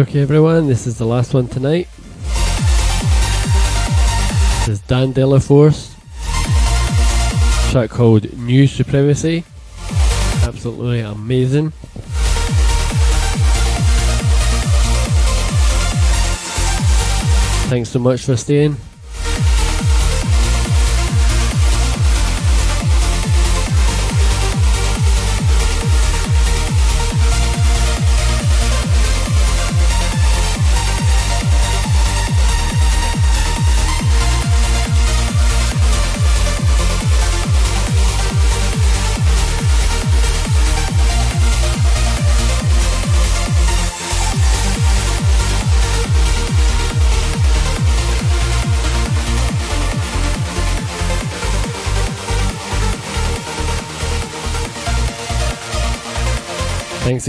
okay, everyone. This is the last one tonight. This is Dan Delaforce. Track called New Supremacy. Absolutely amazing. Thanks so much for staying.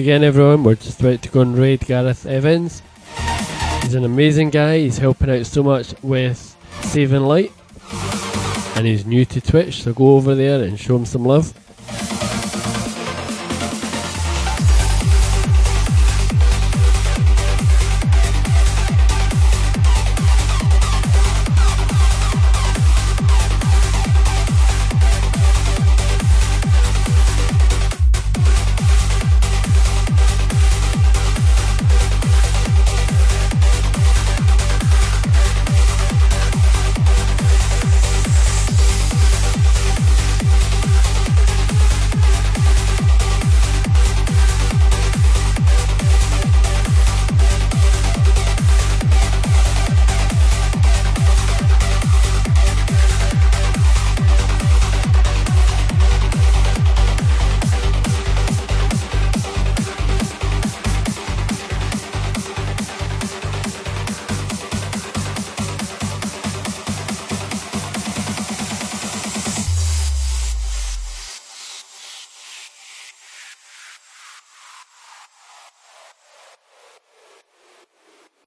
Again, everyone. We're just about to go and raid Gareth Evans. He's an amazing guy. He's helping out so much with Saving Light. And he's new to Twitch, so go over there and show him some love.